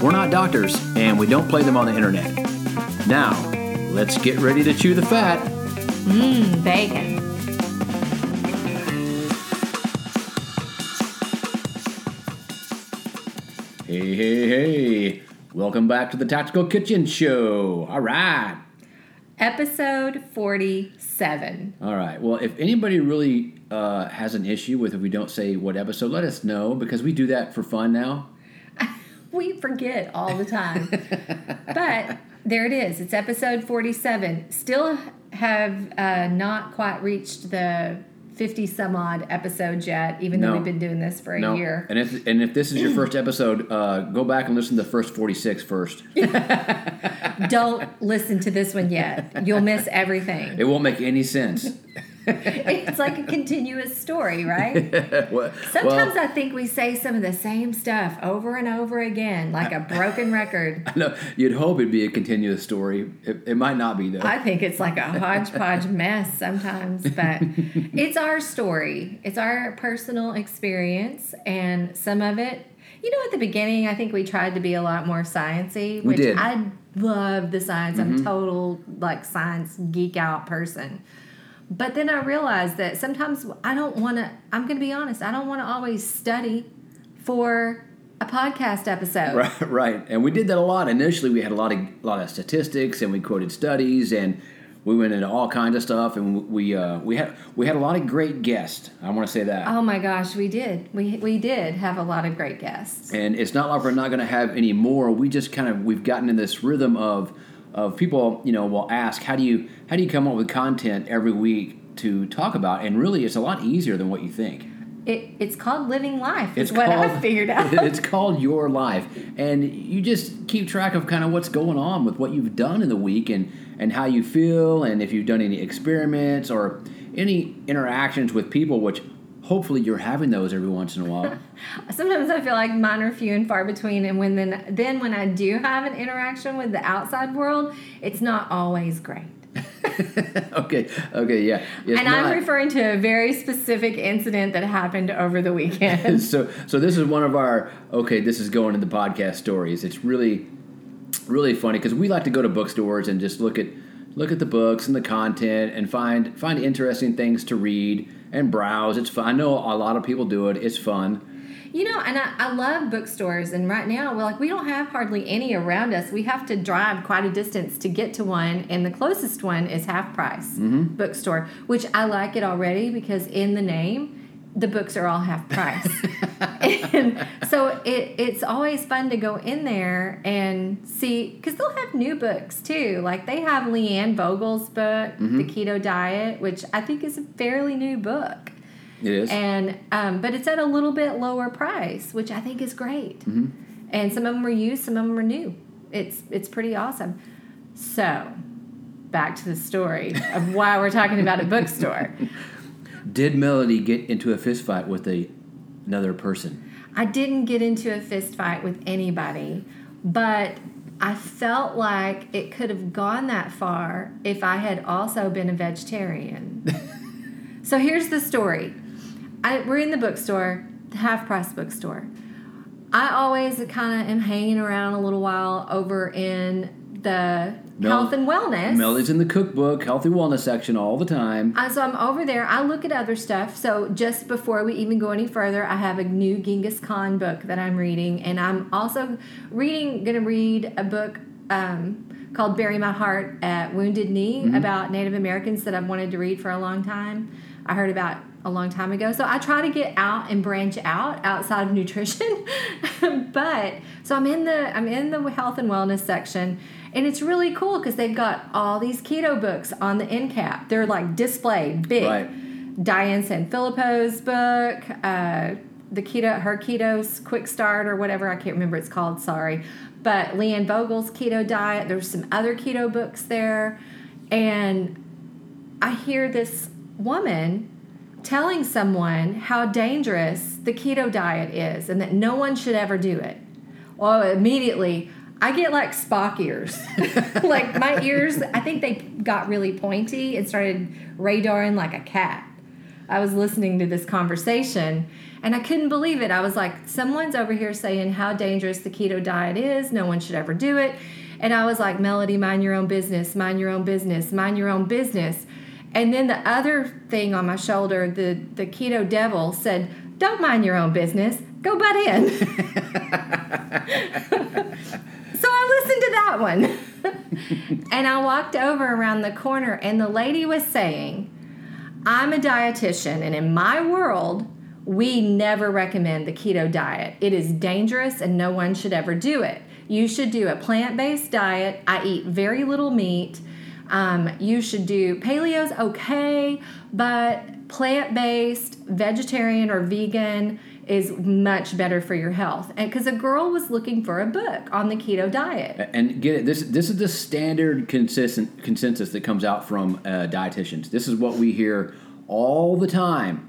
We're not doctors, and we don't play them on the internet. Now, let's get ready to chew the fat. Mmm, bacon. Hey, hey, hey. Welcome back to the Tactical Kitchen Show. All right. Episode 47. All right. Well, if anybody really uh, has an issue with if we don't say what episode, let us know because we do that for fun now. We forget all the time. but there it is. It's episode 47. Still have uh, not quite reached the 50 some odd episodes yet, even though we've been doing this for a No. year. And if and if this is your first episode, uh, go back and listen to the first 46 first. Don't listen to this one yet. You'll miss everything. It won't make any sense. It's like a continuous story, right? Well- Sometimes well, I think we say some of the same stuff over and over again, like a broken record. no, you'd hope it'd be a continuous story. It, it might not be though. I think it's like a hodgepodge mess sometimes, but it's our story. It's our personal experience, and some of it, you know, at the beginning, I think we tried to be a lot more sciencey, which did. I love the science. I'm mm-hmm. total like science geek out person. But then I realized that sometimes I don't want to. I'm going to be honest. I don't want to always study for a podcast episode. Right, right. And we did that a lot. Initially, we had a lot of lot of statistics, and we quoted studies, and we went into all kinds of stuff, and we uh, we had we had a lot of great guests. I want to say that. Oh my gosh, we did. We we did have a lot of great guests. and it's not like we're not going to have any more. We just kind of we've gotten in this rhythm of of people, you know, will ask, how do you how do you come up with content every week to talk about? And really, it's a lot easier than what you think. It, it's called living life. Is It's what called I figured out. it's called your life, and you just keep track of kind of what's going on with what you've done in the week and and how you feel, and if you've done any experiments or any interactions with people, which hopefully you're having those every once in a while. Sometimes I feel like mine are few and far between, and when then then when I do have an interaction with the outside world, it's not always great. okay, okay, yeah. It's and I'm referring to a very specific incident that happened over the weekend. so so this is one of our okay this is going to the podcast stories it's really really funny because we like to go to bookstores and just look at look at the books and the content and find find interesting things to read and browse. It's fun. I know a lot of people do it. It's fun. You know, and I, I love bookstores, and right now, we're like, we don't have hardly any around us. We have to drive quite a distance to get to one, and the closest one is Half Price mm-hmm. Bookstore, which I like it already because in the name, the books are all half price. and so it, it's always fun to go in there and see, because they'll have new books too. Like they have Leanne Vogel's book, The Keto Diet, which I think is a fairly new book it is and um, but it's at a little bit lower price, which I think is great. And some of them are used, some of them are new. It's it's pretty awesome. So, back to the story of why we're talking about a bookstore. did melody get into a fist fight with a another person I didn't get into a fist fight with anybody, but I felt like it could have gone that far if I had also been a vegetarian. so here's the story. I, we're in the bookstore, the half price bookstore. I always kind of am hanging around a little while over in the Mel- health and wellness. melody's in the cookbook healthy wellness section all the time Uh, so I'm over there. I look at other stuff. So just before we even go any further, I have a new Genghis Khan book that I'm reading, and I'm also reading. Going to read a book um, called "Bury My Heart at Wounded Knee" about Native Americans that I've wanted to read for a long time. I heard about a long time ago. So I try to get out and branch out outside of nutrition. but so I'm in the I'm in the health and wellness section and it's really cool because they've got all these keto books on the end cap. They're like displayed big. Right. Diane Sanfilippo's book, uh, the keto, her keto's quick start or whatever. I can't remember it's called. Sorry, but Leanne Vogel's keto diet. There's some other keto books there, and I hear this woman telling someone how dangerous the keto diet is and that no one should ever do it. Well, immediately I get like Spock ears. like my ears, I think they got really pointy and started radaring like a cat. I was listening to this conversation and I couldn't believe it. I was like, someone's over here saying how dangerous the keto diet is. No one should ever do it. And I was like, Melody, mind your own business, mind your own business, mind your own business. And then the other thing on my shoulder, the, the keto devil said, Don't mind your own business, go butt in. one. and I walked over around the corner, and the lady was saying, I'm a dietitian, and in my world, we never recommend the keto diet. It is dangerous and no one should ever do it. You should do a plant based diet. I eat very little meat. Um, you should do paleo's okay, but plant based, vegetarian, or vegan is much better for your health. And because a girl was looking for a book on the keto diet. And get it, this this is the standard consistent consensus that comes out from uh, dietitians. This is what we hear all the time.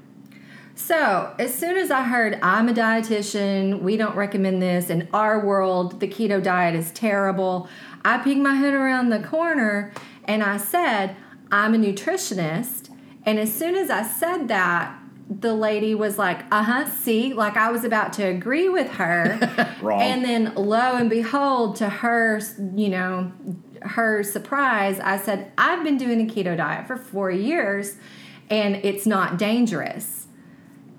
So, as soon as I heard I'm a dietitian, we don't recommend this, in our world, the keto diet is terrible, I peeked my head around the corner and I said, I'm a nutritionist. And as soon as I said that, the lady was like, uh huh, see, like I was about to agree with her. And then lo and behold, to her, you know, her surprise, I said, I've been doing a keto diet for four years and it's not dangerous.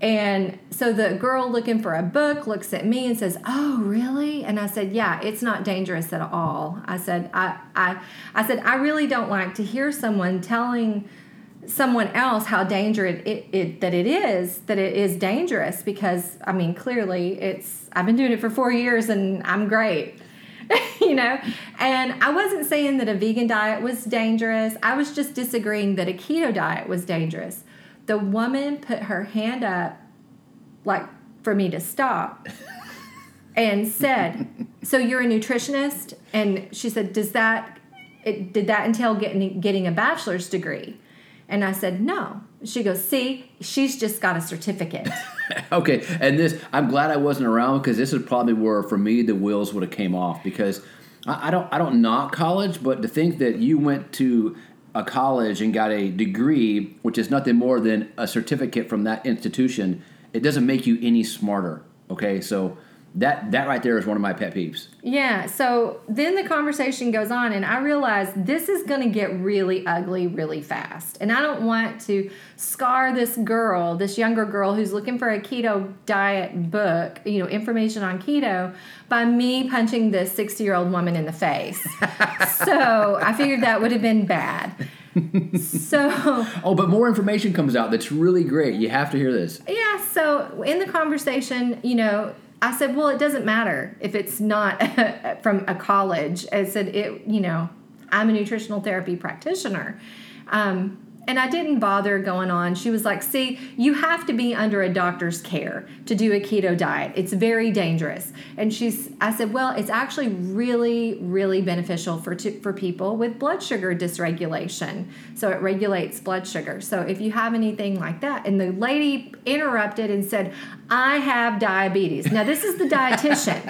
And so the girl looking for a book looks at me and says, "Oh, really?" And I said, "Yeah, it's not dangerous at all." I said, "I I I said I really don't like to hear someone telling someone else how dangerous it, it, that it is that it is dangerous because I mean clearly it's I've been doing it for 4 years and I'm great." you know, and I wasn't saying that a vegan diet was dangerous. I was just disagreeing that a keto diet was dangerous the woman put her hand up like for me to stop and said so you're a nutritionist and she said does that it, did that entail getting getting a bachelor's degree and i said no she goes see she's just got a certificate okay and this i'm glad i wasn't around because this is probably where for me the wheels would have came off because I, don't i don't knock college but to think that you went to a college and got a degree, which is nothing more than a certificate from that institution, it doesn't make you any smarter. Okay, so that that right there is one of my pet peeves. Yeah. So then the conversation goes on, and I realize this is going to get really ugly really fast, and I don't want to scar this girl, this younger girl who's looking for a keto diet book, you know, information on keto, by me punching this sixty-year-old woman in the face. so I figured that would have been bad. so oh but more information comes out that's really great you have to hear this yeah so in the conversation you know I said, well, it doesn't matter if it's not from a college. I said, it, you know, I'm a nutritional therapy practitioner. Um, and I didn't bother going on. She was like, "See, you have to be under a doctor's care to do a keto diet. It's very dangerous." And she's I said, "Well, it's actually really really beneficial for for people with blood sugar dysregulation. So it regulates blood sugar. So if you have anything like that." And the lady interrupted and said, "I have diabetes." Now, this is the dietitian.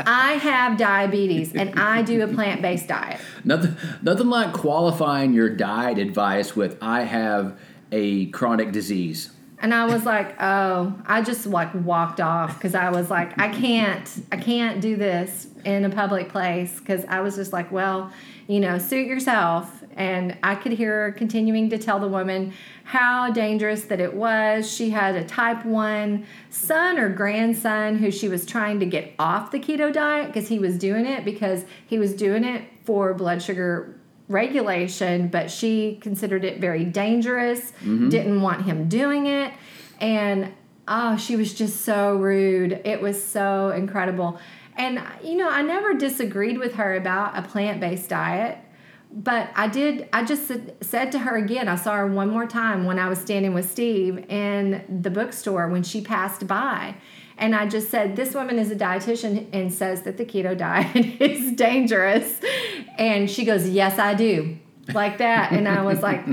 I have diabetes and I do a plant-based diet. Nothing nothing like qualifying your diet advice with I have a chronic disease. And I was like, oh, I just like walked off because I was like, I can't, I can't do this in a public place because I was just like, well, you know, suit yourself. And I could hear her continuing to tell the woman how dangerous that it was. She had a type 1 son or grandson who she was trying to get off the keto diet because he was doing it because he was doing it for blood sugar regulation, but she considered it very dangerous, mm-hmm. didn't want him doing it. And oh, she was just so rude. It was so incredible. And, you know, I never disagreed with her about a plant based diet, but I did. I just said, said to her again. I saw her one more time when I was standing with Steve in the bookstore when she passed by, and I just said, "This woman is a dietitian and says that the keto diet is dangerous," and she goes, "Yes, I do." Like that, and I was like,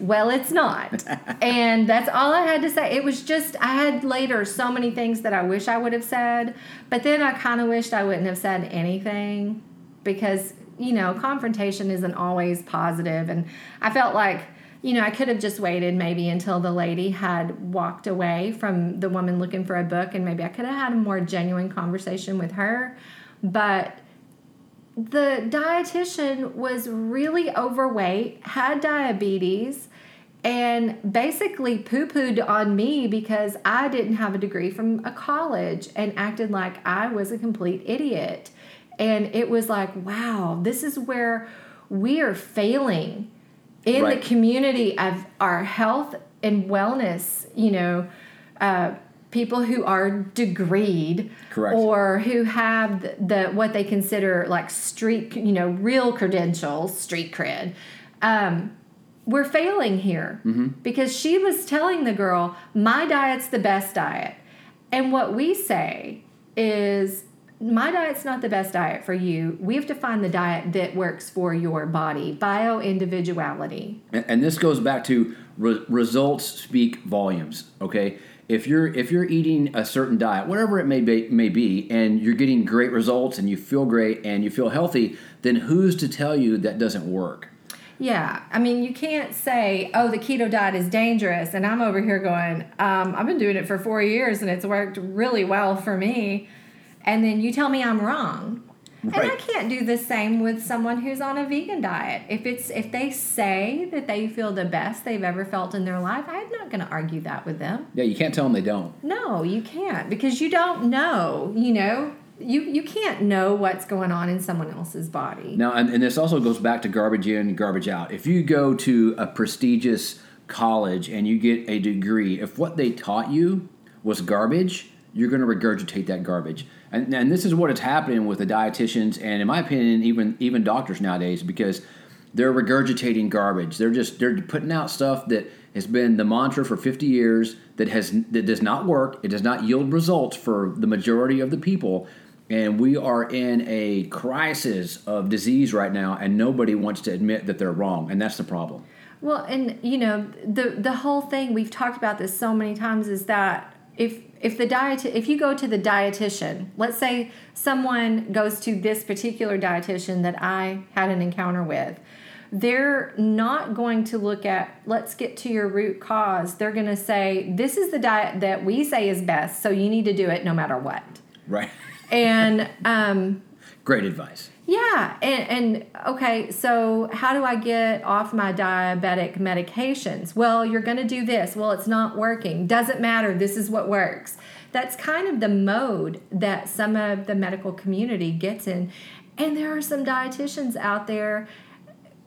"Well, it's not," and that's all I had to say. It was just I had later so many things that I wish I would have said, but then I kind of wished I wouldn't have said anything because you know, confrontation isn't always positive. And I felt like, you know, I could have just waited maybe until the lady had walked away from the woman looking for a book, and maybe I could have had a more genuine conversation with her. But the dietitian was really overweight, had diabetes, and basically poo pooed on me because I didn't have a degree from a college and acted like I was a complete idiot. And it was like, wow, this is where we are failing in right. the community of our health and wellness, you know, uh, people who are degreed Correct. or who have the, the, what they consider like street, you know, real credentials, street cred. Um, we're failing here mm-hmm. because she was telling the girl, my diet's the best diet. And what we say is my diet's not the best diet for you. We have to find the diet that works for your body, bio individuality. And, and, this goes back to re- results speak volumes. Okay, if you're if you're eating a certain diet, whatever it may be, may be, and you're getting great results and you feel great and you feel healthy, then who's to tell you that doesn't work? Yeah, I mean, you can't say, "Oh, the keto diet is dangerous," and I'm over here going, um, "I've been doing it for four years and it's worked really well for me." And then you tell me I'm wrong. Right. And I can't do the same with someone who's on a vegan diet. If it's if they say that they feel the best they've ever felt in their life, I'm not going to argue that with them. Yeah, you can't tell them they don't. No, you can't because you don't know. You know, you you can't know what's going on in someone else's body. Now, and, and this also goes back to garbage in, garbage out. If you go to a prestigious college and you get a degree, if what they taught you was garbage, you're going to regurgitate that garbage and, and this is what is happening with the dietitians and in my opinion even even doctors nowadays because they're regurgitating garbage. They're just they're putting out stuff that has been the mantra for 50 years that has that does not work. It does not yield results for the majority of the people. And we are in a crisis of disease right now and nobody wants to admit that they're wrong and that's the problem. Well and you know the the whole thing we've talked about this so many times is that if if the diet if you go to the dietitian let's say someone goes to this particular dietitian that i had an encounter with they're not going to look at let's get to your root cause. They're going to say this is the diet that we say is best so you need to do it no matter what. Right. And um, great advice yeah, and, and okay, so how do I get off my diabetic medications? Well, you're going to do this. Well, it's not working. Doesn't matter. This is what works. That's kind of the mode that some of the medical community gets in. And there are some dietitians out there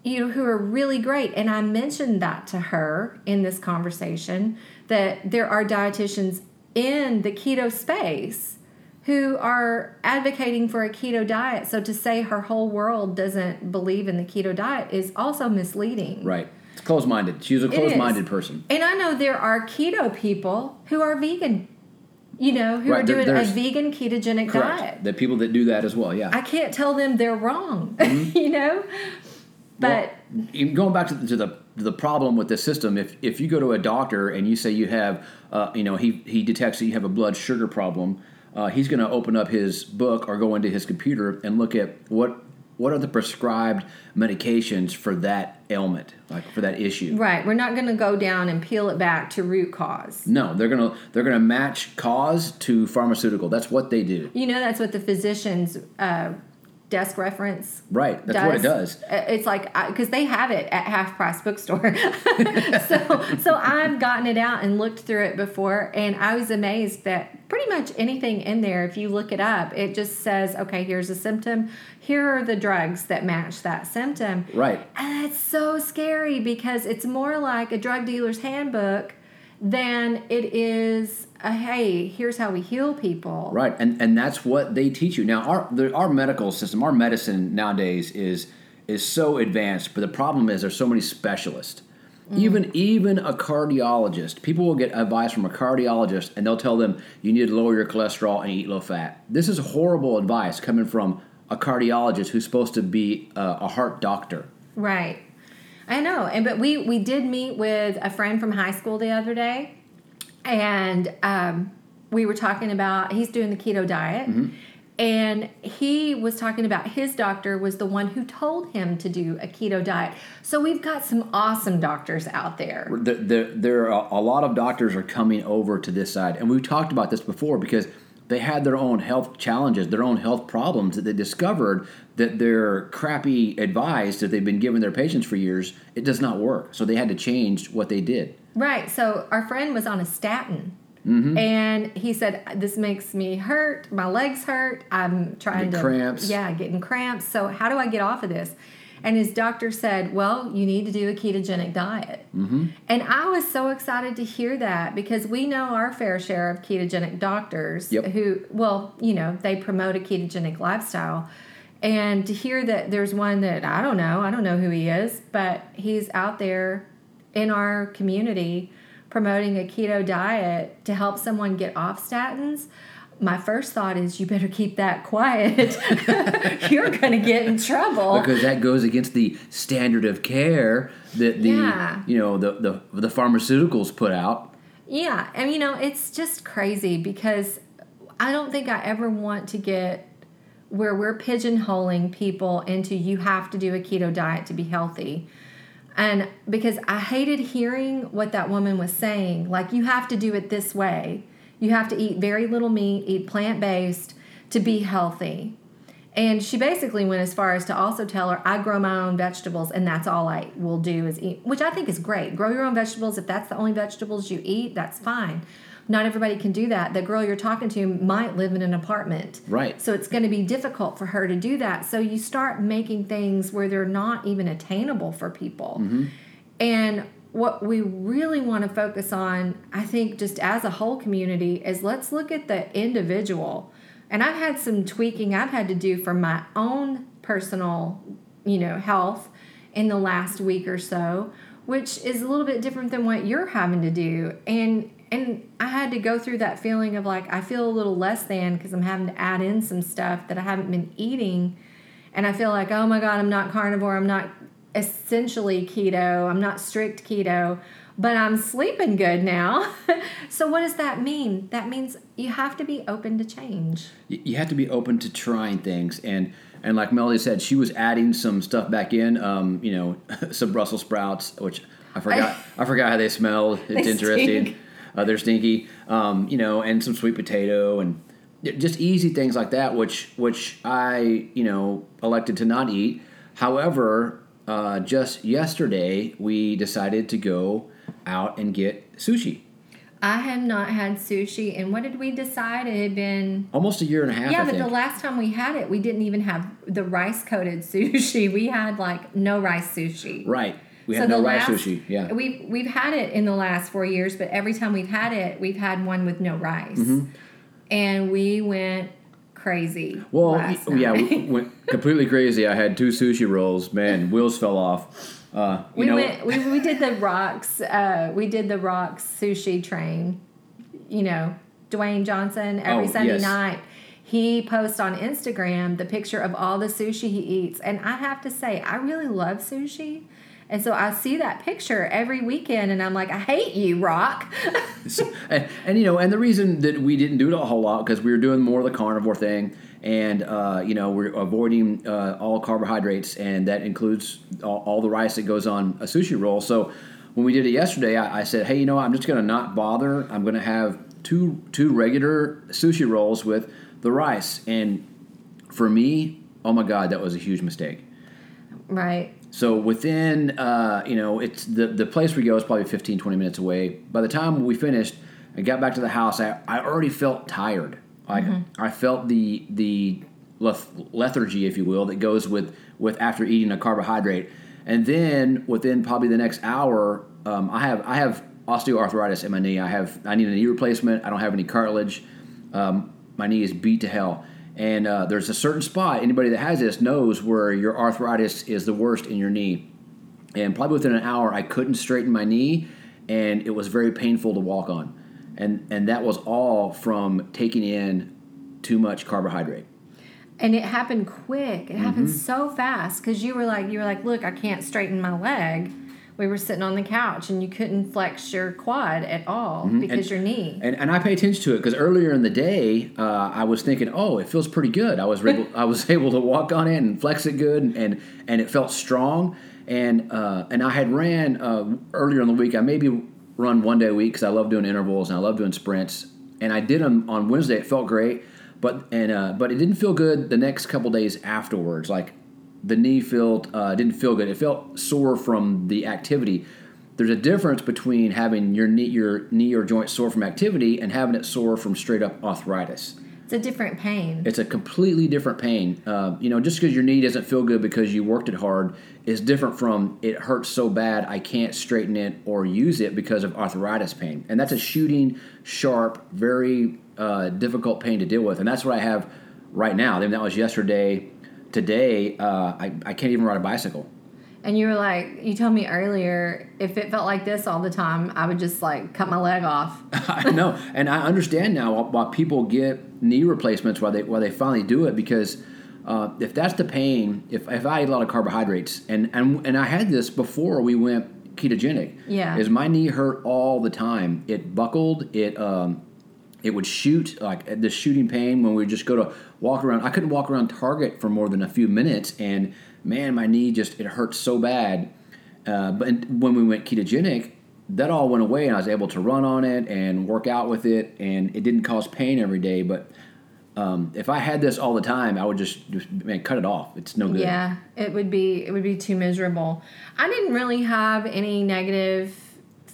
you know who are really great and i mentioned that to her in this conversation that there are dietitians in the keto space who are advocating for a keto diet. So to say her whole world doesn't believe in the keto diet is also misleading. Right. It's closed minded. She's a closed minded person. And I know there are keto people who are vegan. You know, who right. are doing a vegan ketogenic correct. diet. The people that do that as well, yeah. I can't tell them they're wrong, mm-hmm. you know? But well, going back to the, to the the problem with the system, if if you go to a doctor and you say you have, uh, you know, he he detects that you have a blood sugar problem, uh, he's going to open up his book or go into his computer and look at what what are the prescribed medications for that ailment like for that issue. Right we're not going to go down and peel it back to root cause. No they're going to they're going to match cause to pharmaceutical. That's what they do. You know that's what the physicians uh, desk reference. Right, that's does. what it does. Uh, it's like because they have it at half price bookstore. so so I've gotten it out and looked through it before, and I was amazed that pretty much anything in there, if you look it up, it just says, okay, here's a symptom. Here are the drugs that match that symptom. Right. And it's so scary because it's more like a drug dealer's handbook than it is a, hey here's how we heal people right and and that's what they teach you now our the, our medical system our medicine nowadays is is so advanced, but the problem is there's so many specialists. Mm. Even even a cardiologist, people will get advice from a cardiologist, and they'll tell them you need to lower your cholesterol and eat low fat. This is horrible advice coming from a cardiologist who's supposed to be a, a heart doctor. Right. I know. And but we we did meet with a friend from high school the other day, and um, we were talking about he's doing the keto diet. And he was talking about his doctor was the one who told him to do a keto diet. So we've got some awesome doctors out there. There, there, there are a lot of doctors are coming over to this side, and we've talked about this before because they had their own health challenges, their own health problems that they discovered that their crappy advice that they've been giving their patients for years it does not work. So they had to change what they did. Right. So our friend was on a statin. And he said, This makes me hurt. My legs hurt. I'm trying Get to. cramps. Yeah, getting cramps. So, how do I get off of this? And his doctor said, Well, you need to do a ketogenic diet. Mm-hmm. And I was so excited to hear that because we know our fair share of ketogenic doctors Yep. who, well, you know, they promote a ketogenic lifestyle. And to hear that there's one that I don't know, I don't know who he is, but he's out there in our community promoting a keto diet to help someone get off statins. My first thought is you better keep that quiet. You're going to get in trouble. because that goes against the standard of care that the Yeah. you know the, the the pharmaceuticals put out. Yeah, and you know, it's just crazy because I don't think I ever want to get where we're pigeonholing people into you have to do a keto diet to be healthy. And because I hated hearing what that woman was saying, like you have to do it this way. You have to eat very little meat, eat plant-based to be healthy. And she basically went as far as to also tell her, I grow my own vegetables and that's all I will do is eat, which I think is great. Grow your own vegetables. If that's the only vegetables you eat, that's fine. Not everybody can do that. The girl you're talking to might live in an apartment. Right. So it's going to be difficult for her to do that. So you start making things where they're not even attainable for people. Mm-hmm. And what we really want to focus on, I think, just as a whole community, is let's look at the individual. And I've had some tweaking I've had to do for my own personal, you know, health in the last week or so, which is a little bit different than what you're having to do. And and I had to go through that feeling of like I feel a little less than because I'm having to add in some stuff that I haven't been eating and I feel like, oh my God, I'm not carnivore, I'm not essentially keto, I'm not strict keto, but I'm sleeping good now. so, what does that mean? That means you have to be open to change. You have to be open to trying things, and and like Melody said, she was adding some stuff back in. Um, you know, some Brussels sprouts, which I forgot. I forgot how they smell. It's They interesting. stink. Uh, they're stinky. Um, you know, and some sweet potato and just easy things like that, which which I you know elected to not eat. However, uh, just yesterday we decided to go out and get sushi. I have not had sushi, and what did we decide? It had been. Almost a year and a half. Yeah, I but think. the last time we had it, we didn't even have the rice coated sushi. We had like no rice sushi. right. We had no rice sushi. Yeah. We've we've had it in the last four years, but every time we've had it, we've had one with no rice, and we went crazy. Mm-hmm. Well, last yeah, we went completely crazy. I had two sushi rolls. Man, wheels fell off. Uh, you we know, went. We, we did the rocks. Uh, we did the rocks sushi train. You know, Dwayne Johnson every Oh, Sunday yes. night. He posts on Instagram the picture of all the sushi he eats, and I have to say, I really love sushi. And so I see that picture every weekend, and I'm like, I hate you, Rock. and, and you know, and the reason that we didn't do it a whole lot because we were doing more of the carnivore thing, and uh, you know, we're avoiding uh, all carbohydrates, and that includes all, all the rice that goes on a sushi roll. So when we did it yesterday, I, I said, hey, you know. I'm just going to not bother. I'm going to have two two regular sushi rolls with the rice, and for me, oh my god, that was a huge mistake. right. So within, uh, you know, it's the, the place we go is probably 15, 20 minutes away. By the time we finished and got back to the house, I, I already felt tired. Like I felt the the leth- lethargy, if you will, that goes with, with after eating a carbohydrate. And then within probably the next hour, um, I have I have osteoarthritis in my knee. I have I need a knee replacement. I don't have any cartilage. Um, my knee is beat to hell. And uh, there's a certain spot, anybody that has this knows where your arthritis is the worst in your knee. And probably within an hour, I couldn't straighten my knee, and it was very painful to walk on. And, and that was all from taking in too much carbohydrate. And it happened quick. It happened so fast because you were like, you were like, look, I can't straighten my leg. We were sitting on the couch and you couldn't flex your quad at all because your knee. And, and I pay attention to it because earlier in the day, uh, I was thinking, oh, it feels pretty good. I was able, I was able to walk on it and flex it good, and and, and it felt strong. And uh, and I had ran uh, earlier in the week. I maybe run one day a week because I love doing intervals and I love doing sprints. And I did them on Wednesday. It felt great, but and uh, but it didn't feel good the next couple days afterwards. Like the knee felt uh, didn't feel good. It felt sore from the activity. There's a difference between having your knee your knee or joint sore from activity and having it sore from straight up arthritis. It's a different pain. It's a completely different pain. Uh, you know, just because your knee doesn't feel good because you worked it hard is different from it hurts so bad I can't straighten it or use it because of arthritis pain. And that's a shooting, sharp, very uh, difficult pain to deal with. And that's what I have right now. Then that was yesterday. Today, uh, I, I can't even ride a bicycle. And you were like, you told me earlier, if it felt like this all the time, I would just like cut my leg off. I know, and I understand now why, people get knee replacements why they why they finally do it because uh, if that's the pain, if, if I eat a lot of carbohydrates, and, and and I had this before we went ketogenic, Yeah. is my knee hurt all the time. It buckled. It um, it would shoot like the shooting pain when we just go to walk around. I couldn't walk around Target for more than a few minutes, and man, my knee just it hurt so bad. Uh, but when we went ketogenic, that all went away, and I was able to run on it and work out with it, and it didn't cause pain every day. But um, if I had this all the time, I would just, just man cut it off. It's no good. Yeah, it would be it would be too miserable. I didn't really have any negative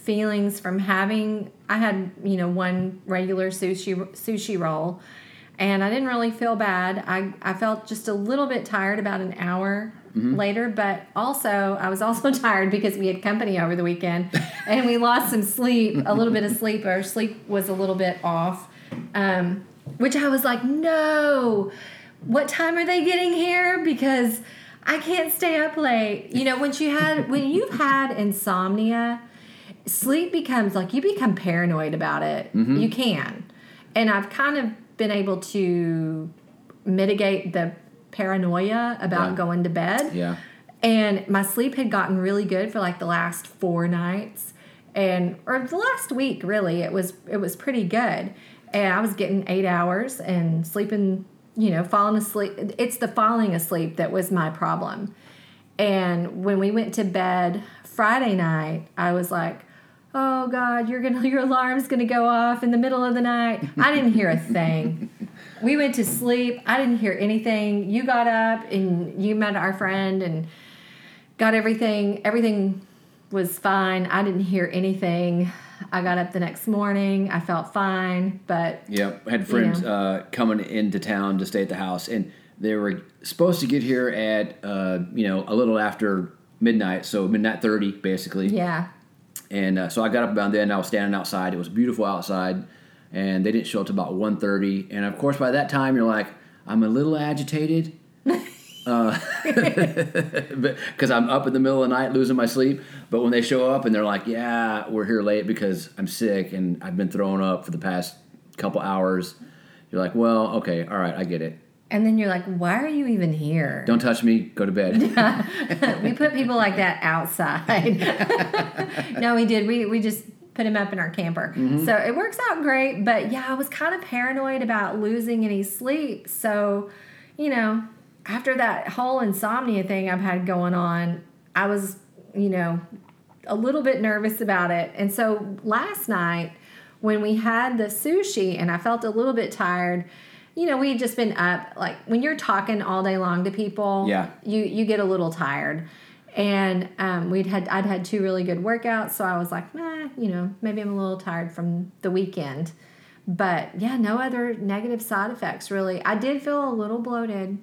feelings from having I had, you know, one regular sushi sushi roll and I didn't really feel bad. I I felt just a little bit tired about an hour later, but also I was also tired because we had company over the weekend and we lost some sleep, a little bit of sleep. Our sleep was a little bit off. Um, which I was like, "No. What time are they getting here because I can't stay up late. You know, when you had when you've had insomnia, sleep becomes like you become paranoid about it. Mm-hmm. You can. And I've kind of been able to mitigate the paranoia about Yeah. going to bed. Yeah. And my sleep had gotten really good for like the last four nights. And or the last week really, it was it was pretty good. And I was getting eight hours and sleeping, you know, falling asleep. It's the falling asleep that was my problem. And when we went to bed Friday night, I was like, "Oh God, you're gonna your alarm's gonna go off in the middle of the night." I didn't hear a thing. we went to sleep. I didn't hear anything. You got up and you met our friend and got everything. Everything was fine. I didn't hear anything. I got up the next morning. I felt fine, but yeah I had friends uh, coming into town to stay at the house, and they were supposed to get here at uh, you know a little after midnight, so midnight thirty basically. yeah, And uh, so I got up about then. I was standing outside. It was beautiful outside, and they didn't show up till about 1.30. And of course, by that time, you're like, I'm a little agitated. because I'm up in the middle of the night losing my sleep. But when they show up and they're like, "Yeah, we're here late because I'm sick and I've been throwing up for the past couple hours," you're like, "Well, okay, all right, I get it. And then you're like, "Why are you even here?" Don't touch me. Go to bed." we put people like that outside. no, we did. We we just put him up in our camper. Mm-hmm. So it works out great. But yeah, I was kind of paranoid about losing any sleep. So, you know, after that whole insomnia thing I've had going on, I was, you know, a little bit nervous about it. And so last night when we had the sushi and I felt a little bit tired, you know, we had just been up like when you're talking all day long to people, Yeah. you you get a little tired. And um, we'd had I'd had two really good workouts, so I was like, eh, you know, maybe I'm a little tired from the weekend. But yeah, no other negative side effects really. I did feel a little bloated,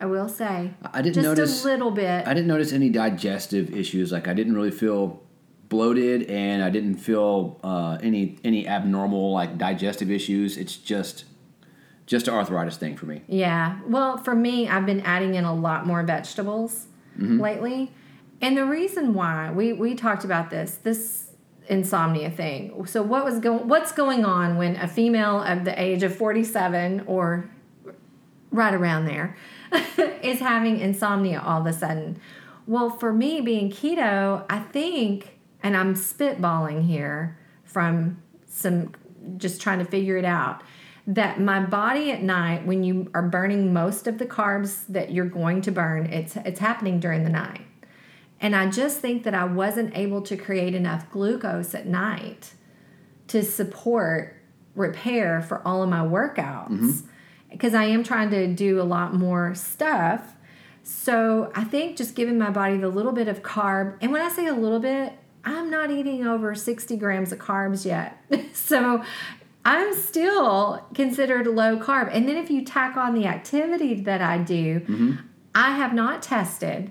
I will say. I didn't Just notice. a little bit. I didn't notice any digestive issues. Like I didn't really feel bloated, and I didn't feel uh, any any abnormal like digestive issues. It's just just an arthritis thing for me. Yeah. Well, for me, I've been adding in a lot more vegetables mm-hmm. lately. And the reason why we we talked about this this insomnia thing. So what was going what's going on when a female of the age of 47 or right around there is having insomnia all of a sudden? Well, for me being keto, I think and I'm spitballing here from some just trying to figure it out that my body at night when you are burning most of the carbs that you're going to burn it's it's happening during the night. And i just think that i wasn't able to create enough glucose at night to support repair for all of my workouts. Mm-hmm. Because i am trying to do a lot more stuff. So i think just giving my body the little bit of carb and when i say a little bit i'm not eating over 60 grams of carbs yet. So I'm still considered low carb. And then if you tack on the activity that I do, I have not tested,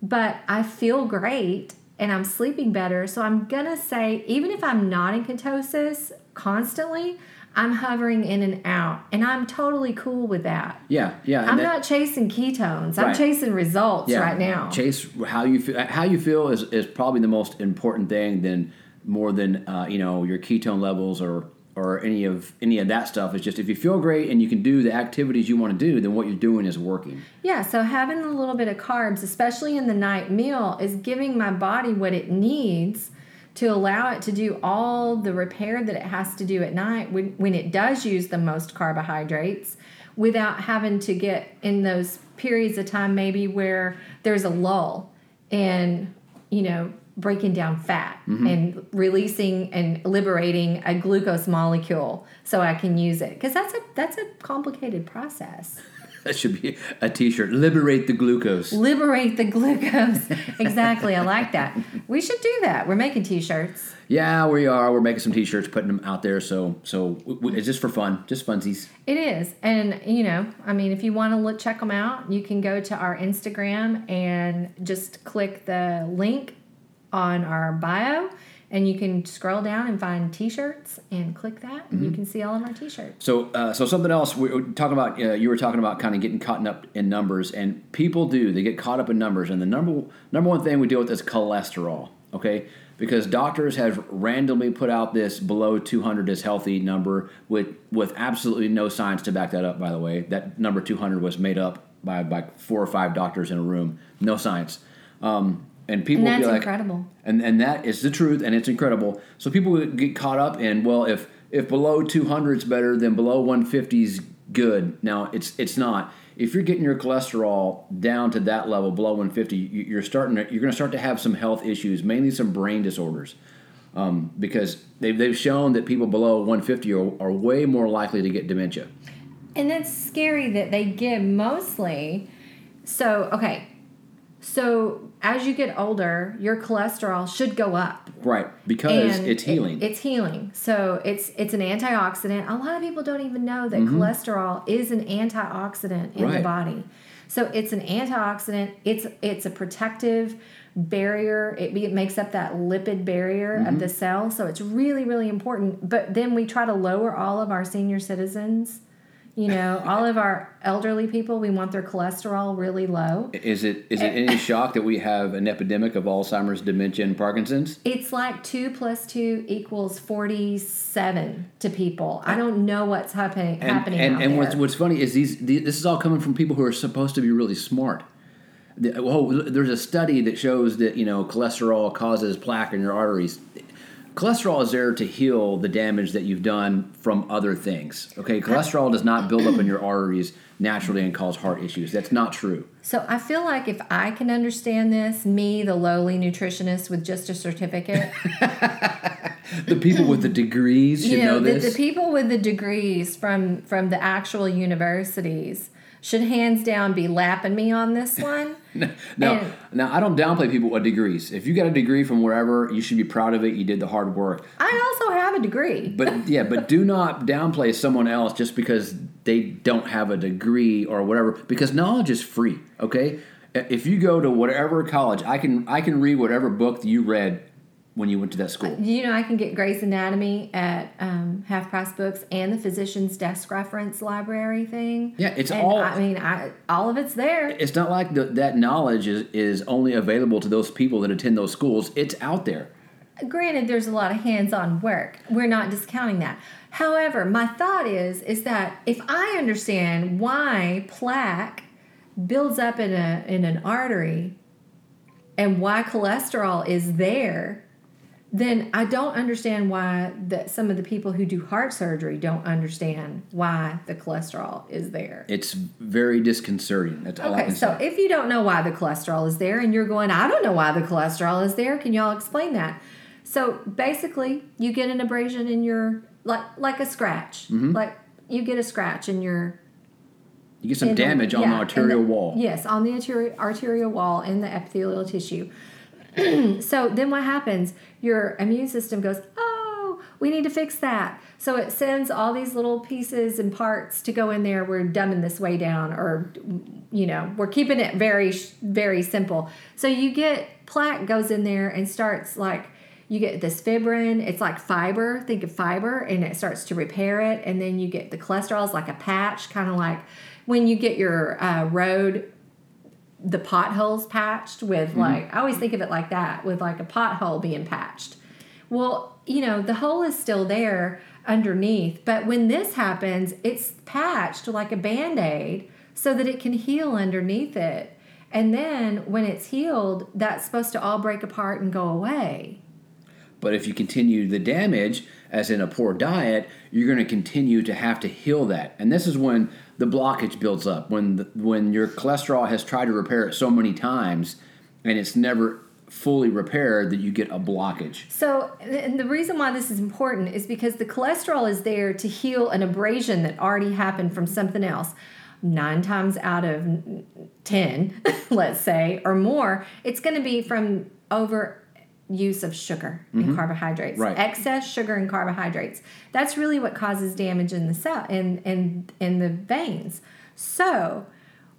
but I feel great and I'm sleeping better. So I'm going to say, even if I'm not in ketosis constantly, I'm hovering in and out. And I'm totally cool with that. Yeah, yeah. I'm that- not chasing ketones. I'm Right. chasing results yeah, right now. Chase how you feel. How you feel is, is probably the most important thing than more than uh, you know your ketone levels or or any of any of that stuff. It's just if you feel great and you can do the activities you want to do, then what you're doing is working. Yeah, so having a little bit of carbs, especially in the night meal, is giving my body what it needs to allow it to do all the repair that it has to do at night when, when it does use the most carbohydrates without having to get in those periods of time maybe where there's a lull and, you know, breaking down fat mm-hmm. and releasing and liberating a glucose molecule so I can use it because that's a that's a complicated process. That should be a T-shirt. Liberate the glucose. Liberate the glucose. exactly. I like that. We should do that. We're making t-shirts. Yeah, we are. We're making some T-shirts, putting them out there. So so it's just for fun, just funsies. It is. And you know, I mean, if you want to look check them out, you can go to our Instagram and just click the link on our bio and you can scroll down and find t-shirts and click that and you can see all of our t-shirts. So, uh, so something else we were talking about. Uh, you were talking about kind of getting caught up in numbers, and people do. They get caught up in numbers, and the number number one thing we deal with is cholesterol. Okay, because doctors have randomly put out this below 200 is healthy number with with absolutely no science to back that up. By the way, that number 200 was made up by by four or five doctors in a room. No science. Um, and people And that's like, incredible. and and that is the truth, and it's incredible. So people get caught up in well, if if below 200 is better, then below 150 is good. Now it's it's not. If you're getting your cholesterol down to that level, below 150, you- you're starting to, you're going to start to have some health issues, mainly some brain disorders, um, because they've they've shown that people below 150 are, are way more likely to get dementia. And that's scary that they give mostly. So, okay. So, as you get older, your cholesterol should go up. Right, because and it's it- healing. it's healing. So it's it's an antioxidant. A lot of people don't even know that Mm-hmm. cholesterol is an antioxidant in the body. So it's an antioxidant. It's it's a protective barrier. It, it makes up that lipid barrier Mm-hmm. of the cell. So it's really really important. But then we try to lower all of our senior citizens. You know, all of our elderly people, we want their cholesterol really low. is it is it any shock that we have an epidemic of Alzheimer's, dementia, and Parkinson's? It's like two plus two equals forty-seven to people. I don't know what's happening and, happening and, out and there. what's what's funny is these, the this is all coming from people who are supposed to be really smart. The, oh, there's a study that shows that you know cholesterol causes plaque in your arteries. Cholesterol is there to heal the damage that you've done from other things. Okay, cholesterol does not build up in your arteries naturally and cause heart issues. That's not true. so I feel like if I can understand this, me, the lowly nutritionist with just a certificate, The people with the degrees should you know, know the, this. the people with the degrees from from the actual universities should hands down be lapping me on this one. No, And- now I don't downplay people with degrees. If you got a degree from wherever, you should be proud of it. You did the hard work. I also have a degree. But yeah, but do not downplay someone else just because they don't have a degree or whatever. Because knowledge is free. Okay, if you go to whatever college, I can I can read whatever book you read when you went to that school? You know, I can get Gray's Anatomy at um, Half Price Books and the Physician's Desk Reference Library thing. Yeah, it's And, all. I mean, I, all of it's there. it's not like the, that knowledge is, is only available to those people that attend those schools. It's out there. Granted, there's a lot of hands-on work. We're not discounting that. However, my thought is is that if I understand why plaque builds up in a in an artery and why cholesterol is there, then I don't understand why that some of the people who do heart surgery don't understand why the cholesterol is there. It's very disconcerting. That's all I Okay, so say. if you don't know why the cholesterol is there and you're going, I don't know why the cholesterol is there, can y'all explain that? So basically, you get an abrasion in your like like a scratch, Mm-hmm. like you get a scratch in your You get some in the- damage on yeah, the arterial wall. Yes, on the arterial arterial wall in the epithelial tissue. so then what happens? Your immune system goes, oh, we need to fix that. So it sends all these little pieces and parts to go in there. We're dumbing this way down, or you know, we're keeping it very, very simple. So you get plaque goes in there and starts like you get this fibrin. It's like fiber. Think of fiber, and it starts to repair it. And then you get the cholesterol is like a patch, kind of like when you get your uh, road the potholes patched with mm-hmm. like I always think of it like that with like a pothole being patched. Well, you know, the hole is still there underneath, but when this happens, it's patched like a band-aid so that it can heal underneath it. And then when it's healed, that's supposed to all break apart and go away. But if you continue the damage, as in a poor diet, you're going to continue to have to heal that. And this is when the blockage builds up. When the, when your cholesterol has tried to repair it so many times, and it's never fully repaired, that you get a blockage. So, and the reason why this is important is because the cholesterol is there to heal an abrasion that already happened from something else. Nine times out of 10, let's say, or more, it's going to be from over use of sugar and carbohydrates Mm-hmm. Right. excess sugar and carbohydrates that's really what causes damage in the cell in in in the veins so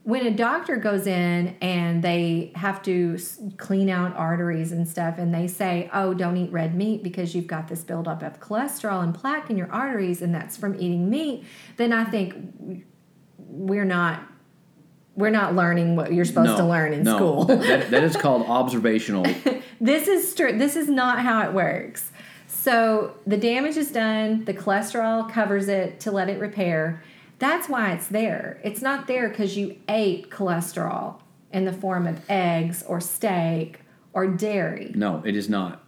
when a doctor goes in and they have to clean out arteries and stuff and they say oh don't eat red meat because you've got this buildup of cholesterol and plaque in your arteries and that's from eating meat then i think we're not we're not learning what you're supposed to learn in no. school that, that is called observational. this is str- this is not how it works. So the damage is done, the cholesterol covers it to let it repair. That's why it's there. It's not there because you ate cholesterol in the form of eggs or steak or dairy. No, it is not.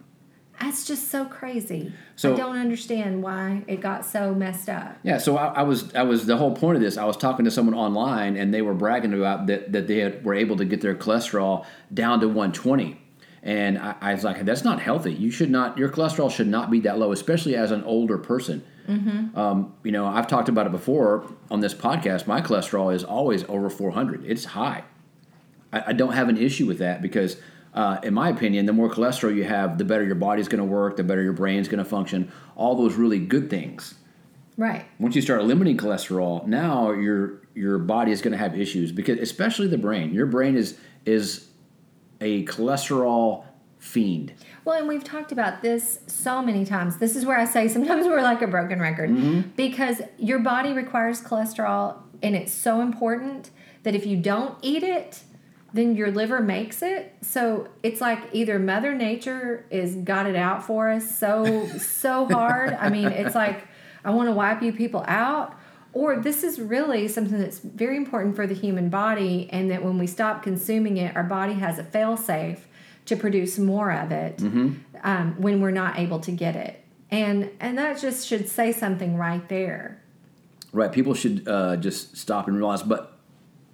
That's just so crazy. So- I don't understand why it got so messed up. Yeah, so I, I was I was the whole point of this. I was talking to someone online, and they were bragging about that that they had, were able to get their cholesterol down to 120, and I, I was like, that's not healthy. You should not. Your cholesterol should not be that low, especially as an older person. Um, you know, I've talked about it before on this podcast. My cholesterol is always over 400. It's high. I, I don't have an issue with that because, uh, in my opinion, the more cholesterol you have, the better your body's going to work, the better your brain's going to function. All those really good things Right. once you start limiting cholesterol, now your your body is going to have issues because especially the brain. Your brain is is a cholesterol fiend. Well, and we've talked about this so many times. This is where I say sometimes we're like a broken record because your body requires cholesterol and it's so important that if you don't eat it, then your liver makes it. So it's like either Mother Nature is got it out for us so so hard. I mean, it's like I want to wipe you people out. Or this is really something that's very important for the human body, and that when we stop consuming it, our body has a fail safe to produce more of it um, when we're not able to get it. And and that just should say something right there. Right? People should uh, just stop and realize, but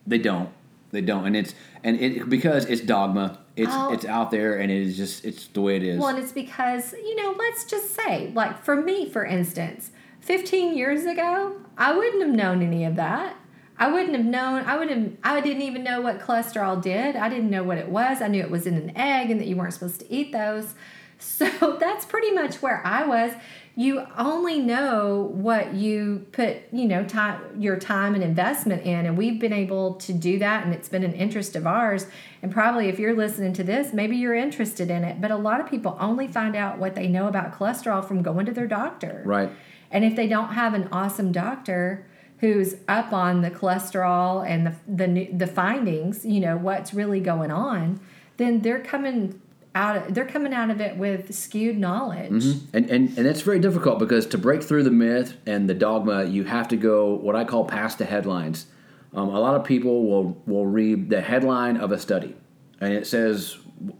they don't. They don't, and it's and it because it's dogma. It's Oh. it's out there, and it is just it's the way it is. Well, and it's because, you know, let's just say, like for me, for instance, 15 years ago, I wouldn't have known any of that. I wouldn't have known, I would have, I didn't even know what cholesterol did. I didn't know what it was. I knew it was in an egg and that you weren't supposed to eat those. So that's pretty much where I was. You only know what you put, you know, time your time and investment in, and we've been able to do that, and it's been an interest of ours. And probably, if you're listening to this, maybe you're interested in it. But a lot of people only find out what they know about cholesterol from going to their doctor. Right. And if they don't have an awesome doctor who's up on the cholesterol and the the the findings, you know what's really going on, then they're coming out. Of, they're coming out of it with skewed knowledge. Mm-hmm. And, and and it's very difficult because to break through the myth and the dogma, you have to go what I call past the headlines. Um, a lot of people will will read the headline of a study, and it says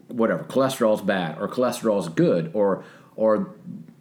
whatever cholesterol's bad or cholesterol's good or or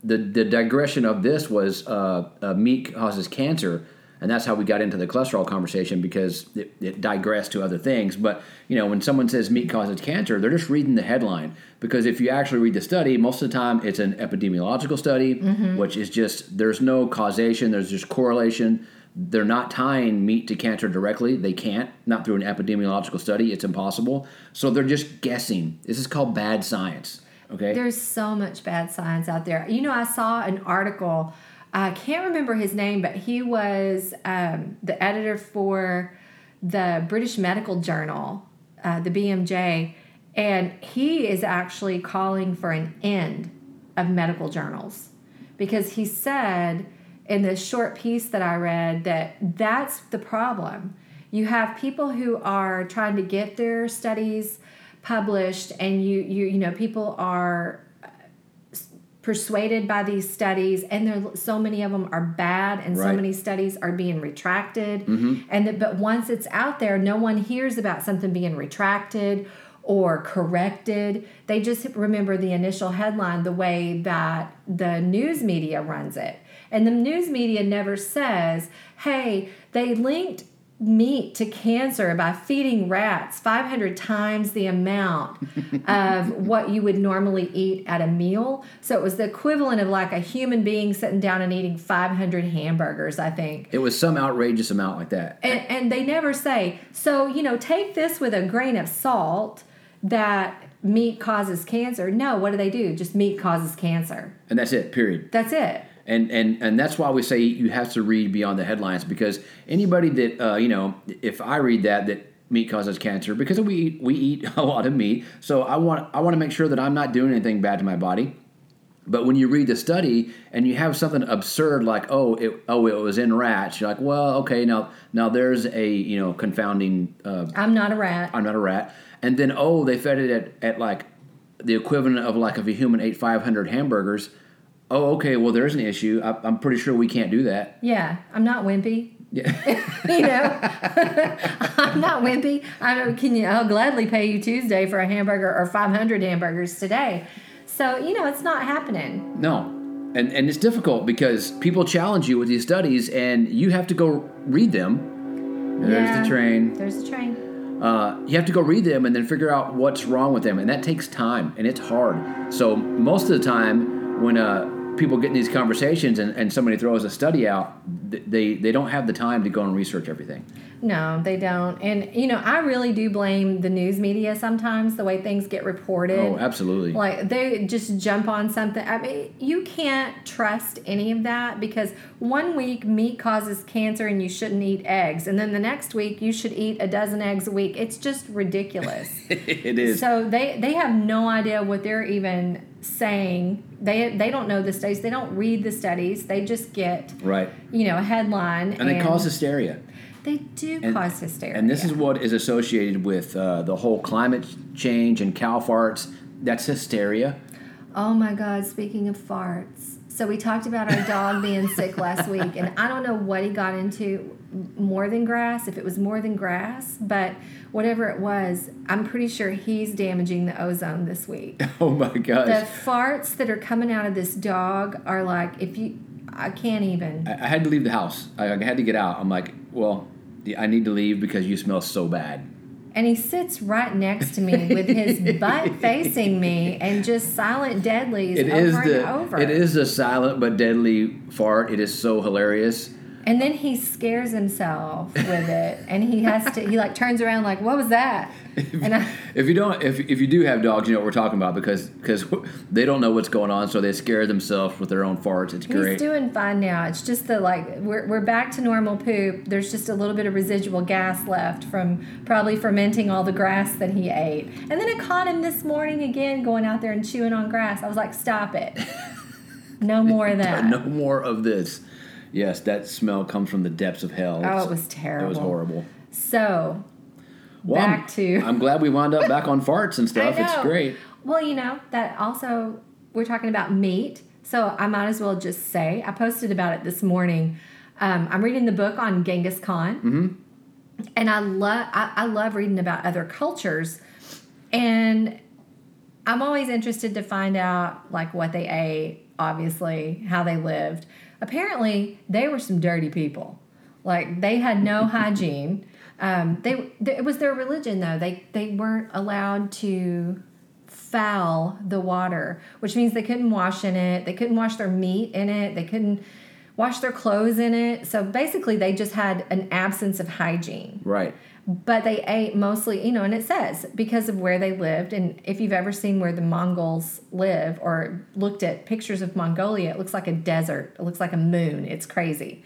the the digression of this was uh, uh, meat causes cancer and that's how we got into the cholesterol conversation because it, it, digressed to other things. But you know, when someone says meat causes cancer, they're just reading the headline because if you actually read the study, most of the time it's an epidemiological study, mm-hmm. which is just there's no causation, there's just correlation. They're not tying meat to cancer directly. They can't, not through an epidemiological study. It's impossible. So they're just guessing. This is called bad science. Okay. There's so much bad science out there. You know, I saw an article I can't remember his name, but he was um, the editor for the British Medical Journal, uh, the BMJ, and he is actually calling for an end of medical journals because he said in this short piece that I read that that's the problem. You have people who are trying to get their studies published, and you you you know people are persuaded by these studies and there so many of them are bad and right. so many studies are being retracted mm-hmm. and that, but once it's out there no one hears about something being retracted or corrected they just remember the initial headline the way that the news media runs it and the news media never says hey they linked meat to cancer by feeding rats 500 times the amount of what you would normally eat at a meal. So it was the equivalent of like a human being sitting down and eating 500 hamburgers, I think. It was some outrageous amount like that. And, and they never say, so, you know, take this with a grain of salt that meat causes cancer. No, what do they do? Just meat causes cancer. And that's it, period. That's it and and and that's why we say you have to read beyond the headlines because anybody that uh, you know if i read that that meat causes cancer because we eat, we eat a lot of meat. So i want i want to make sure that i'm not doing anything bad to my body. But when you read the study and you have something absurd like oh it oh it was in rats you're like well okay now now there's a you know confounding uh, i'm not a rat. I'm not a rat. And then oh they fed it at, at like the equivalent of like if a human ate 500 hamburgers oh, okay, well, there's an issue. I, am pretty sure we can't do that. Yeah, I'm not wimpy. Yeah. you know, I'm not wimpy. I can you, I'll gladly pay you Tuesday for a hamburger or 500 hamburgers today. So, you know, it's not happening. No. And, and it's difficult because people challenge you with these studies and you have to go read them. There's the train. There's the train. Uh, you have to go read them and then figure out what's wrong with them. And that takes time and it's hard. So, most of the time, when uh, people get in these conversations and, and somebody throws a study out, they, they don't have the time to go and research everything. No, they don't. And, you know, I really do blame the news media sometimes, the way things get reported. Oh, absolutely. Like, they just jump on something. I mean, you can't trust any of that because one week meat causes cancer and you shouldn't eat eggs. And then the next week you should eat a dozen eggs a week. It's just ridiculous. it is. So they, they have no idea what they're even saying they they don't know the studies they don't read the studies they just get right you know a headline and, and they cause hysteria they do and, cause hysteria and this is what is associated with uh, the whole climate change and cow farts that's hysteria oh my god speaking of farts so we talked about our dog being sick last week and i don't know what he got into more than grass if it was more than grass but whatever it was, I'm pretty sure he's damaging the ozone this week. Oh my gosh. The farts that are coming out of this dog are like, if you, I can't even. I, I had to leave the house. I, I had to get out. I'm like, well, I need to leave because you smell so bad and he sits right next to me with his butt facing me and just silent deadlies it over is the, and over. It is a silent but deadly fart. It is so hilarious. And then he scares himself with it, and he has to. He like turns around, like, "What was that?" And I, If you don't, if, if you do have dogs, you know what we're talking about because because they don't know what's going on, so they scare themselves with their own farts. It's great. he's doing fine now. It's just the like we're we're back to normal poop. There's just a little bit of residual gas left from probably fermenting all the grass that he ate. And then it caught him this morning again going out there and chewing on grass. I was like, "Stop it! No more of that." no more of this. Yes, that smell comes from the depths of hell. Oh, it was terrible. It was horrible. So Well, I'm- back to I'm glad we wound up back on farts and stuff. It's great. Well, you know, that also, we're talking about meat. So I might as well just say, I posted about it this morning. Um, I'm reading the book on Genghis Khan. Mm-hmm. And I love, I, I love reading about other cultures. And I'm always interested to find out, like, what they ate, obviously, how they lived. Apparently, they were some dirty people. Like, they had no hygiene. Um, they, th- it was their religion, though. They, they weren't allowed to foul the water, which means they couldn't wash in it. They couldn't wash their meat in it. They couldn't wash their clothes in it. So basically, they just had an absence of hygiene Right. But they ate mostly, you know, and it says because of where they lived. And if you've ever seen where the Mongols live or looked at pictures of Mongolia, it looks like a desert. It looks like a moon. It's crazy.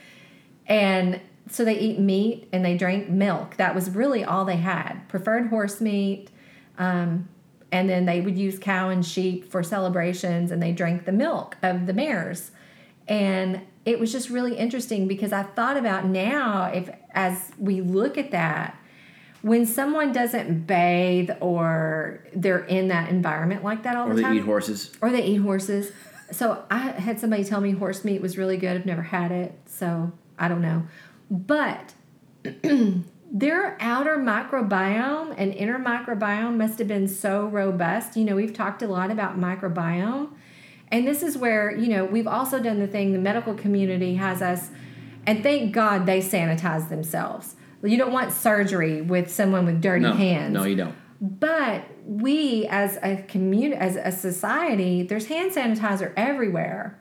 And so they eat meat and they drank milk. That was really all they had. Preferred horse meat. Um, and then they would use cow and sheep for celebrations and they drank the milk of the mares. And it was just really interesting because I thought about now if as we look at that, when someone doesn't bathe or they're in that environment like that all Or the time, or they eat horses. or they eat horses. So I had somebody tell me horse meat was really good. I've never had it, so I don't know. But their outer microbiome and inner microbiome must have been so robust. You know, we've talked a lot about microbiome. And this is where, you know, we've also done the thing the medical community has us, and thank God they sanitize themselves. You don't want surgery with someone with dirty No, hands. no, you don't. But we, as a community, as a society, there's hand sanitizer everywhere,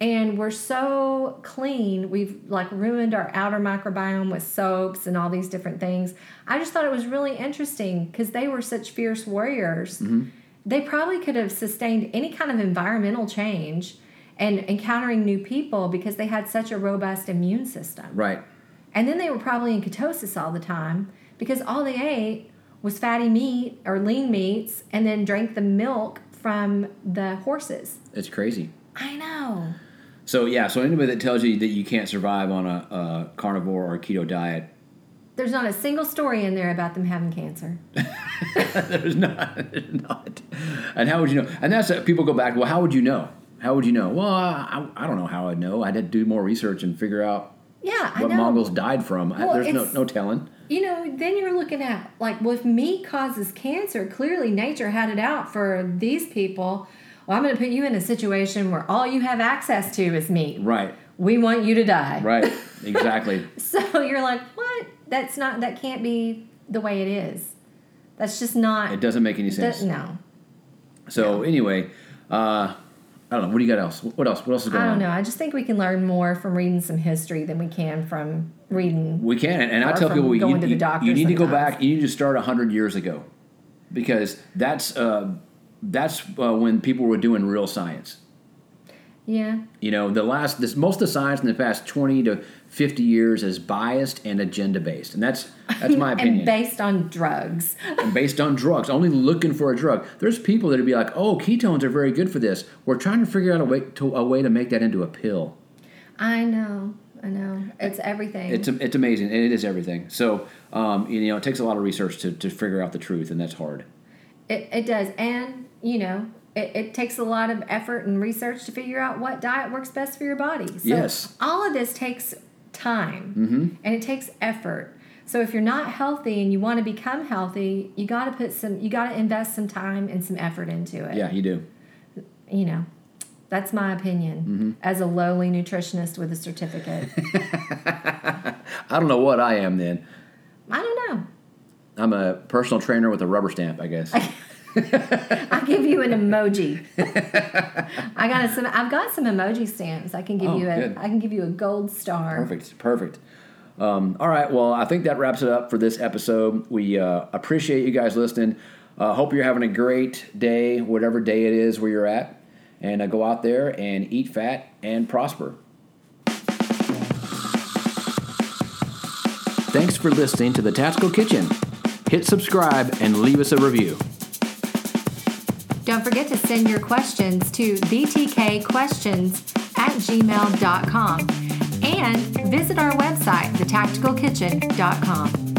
and we're so clean. We've like ruined our outer microbiome with soaps and all these different things. I just thought it was really interesting because they were such fierce warriors. Mm-hmm. They probably could have sustained any kind of environmental change and encountering new people because they had such a robust immune system. Right. And then they were probably in ketosis all the time because all they ate was fatty meat or lean meats and then drank the milk from the horses. It's crazy. I know. So yeah, so anybody that tells you that you can't survive on a, a carnivore or keto diet, There's not a single story in there about them having cancer. there's not, there's not. And how would you know? And that's uh, people go back. Well, how would you know? How would you know? Well, I, I don't know how I'd know. I'd have to do more research and figure out Yeah, I what know. Mongols died from. Well, there's no no telling. You know, then you're looking at like, well, if meat causes cancer, clearly nature had it out for these people. Well, I'm going to put you in a situation where all you have access to is meat. Right. We want you to die. Right. Exactly. So you're like, what? That's not. That can't be the way it is. That's just not. it doesn't make any that- sense. no, So anyway, uh, I don't know. What do you got else? What else? What else is going on? I don't on? know. I just think we can learn more from reading some history than we can from reading. We can, and, and I tell people you, going you, to the you doctor need to go back. You need to start hundred years ago, because that's uh, that's uh, when people were doing real science. Yeah, You know, the last this most of the science in the past twenty to fifty years is biased and agenda based, and that's that's my opinion. and based on drugs. and based on drugs, only looking for a drug. There's people that'd be like, "Oh, ketones are very good for this." We're trying to figure out a way to a way to make that into a pill. I know. I know. It's everything. It's it's amazing, and it is everything. So, um, you know, it takes a lot of research to, to figure out the truth, and that's hard. It, it does. And, you know, it, it takes a lot of effort and research to figure out what diet works best for your body. So Yes. all of this takes time Mm-hmm. and it takes effort. So if you're not healthy and you want to become healthy, you got to put some, you got to invest some time and some effort into it. Yeah, you do. You know, that's my opinion Mm-hmm. as a lowly nutritionist with a certificate. I don't know what I am then. I don't know. I'm a personal trainer with a rubber stamp, I guess. I'll give you an emoji. I got some. I've got some emoji stamps. I can give Oh, you a. good. I can give you a gold star. Perfect. Perfect. Um, all right. Well, I think that wraps it up for this episode. We uh, appreciate you guys listening. Uh, hope you're having a great day, whatever day it is where you're at, and uh, go out there and eat fat and prosper. Thanks for listening to the Tactical Kitchen. Hit subscribe and leave us a review. Don't forget to send your questions to btkquestions at gmail.com and visit our website, thetacticalkitchen.com.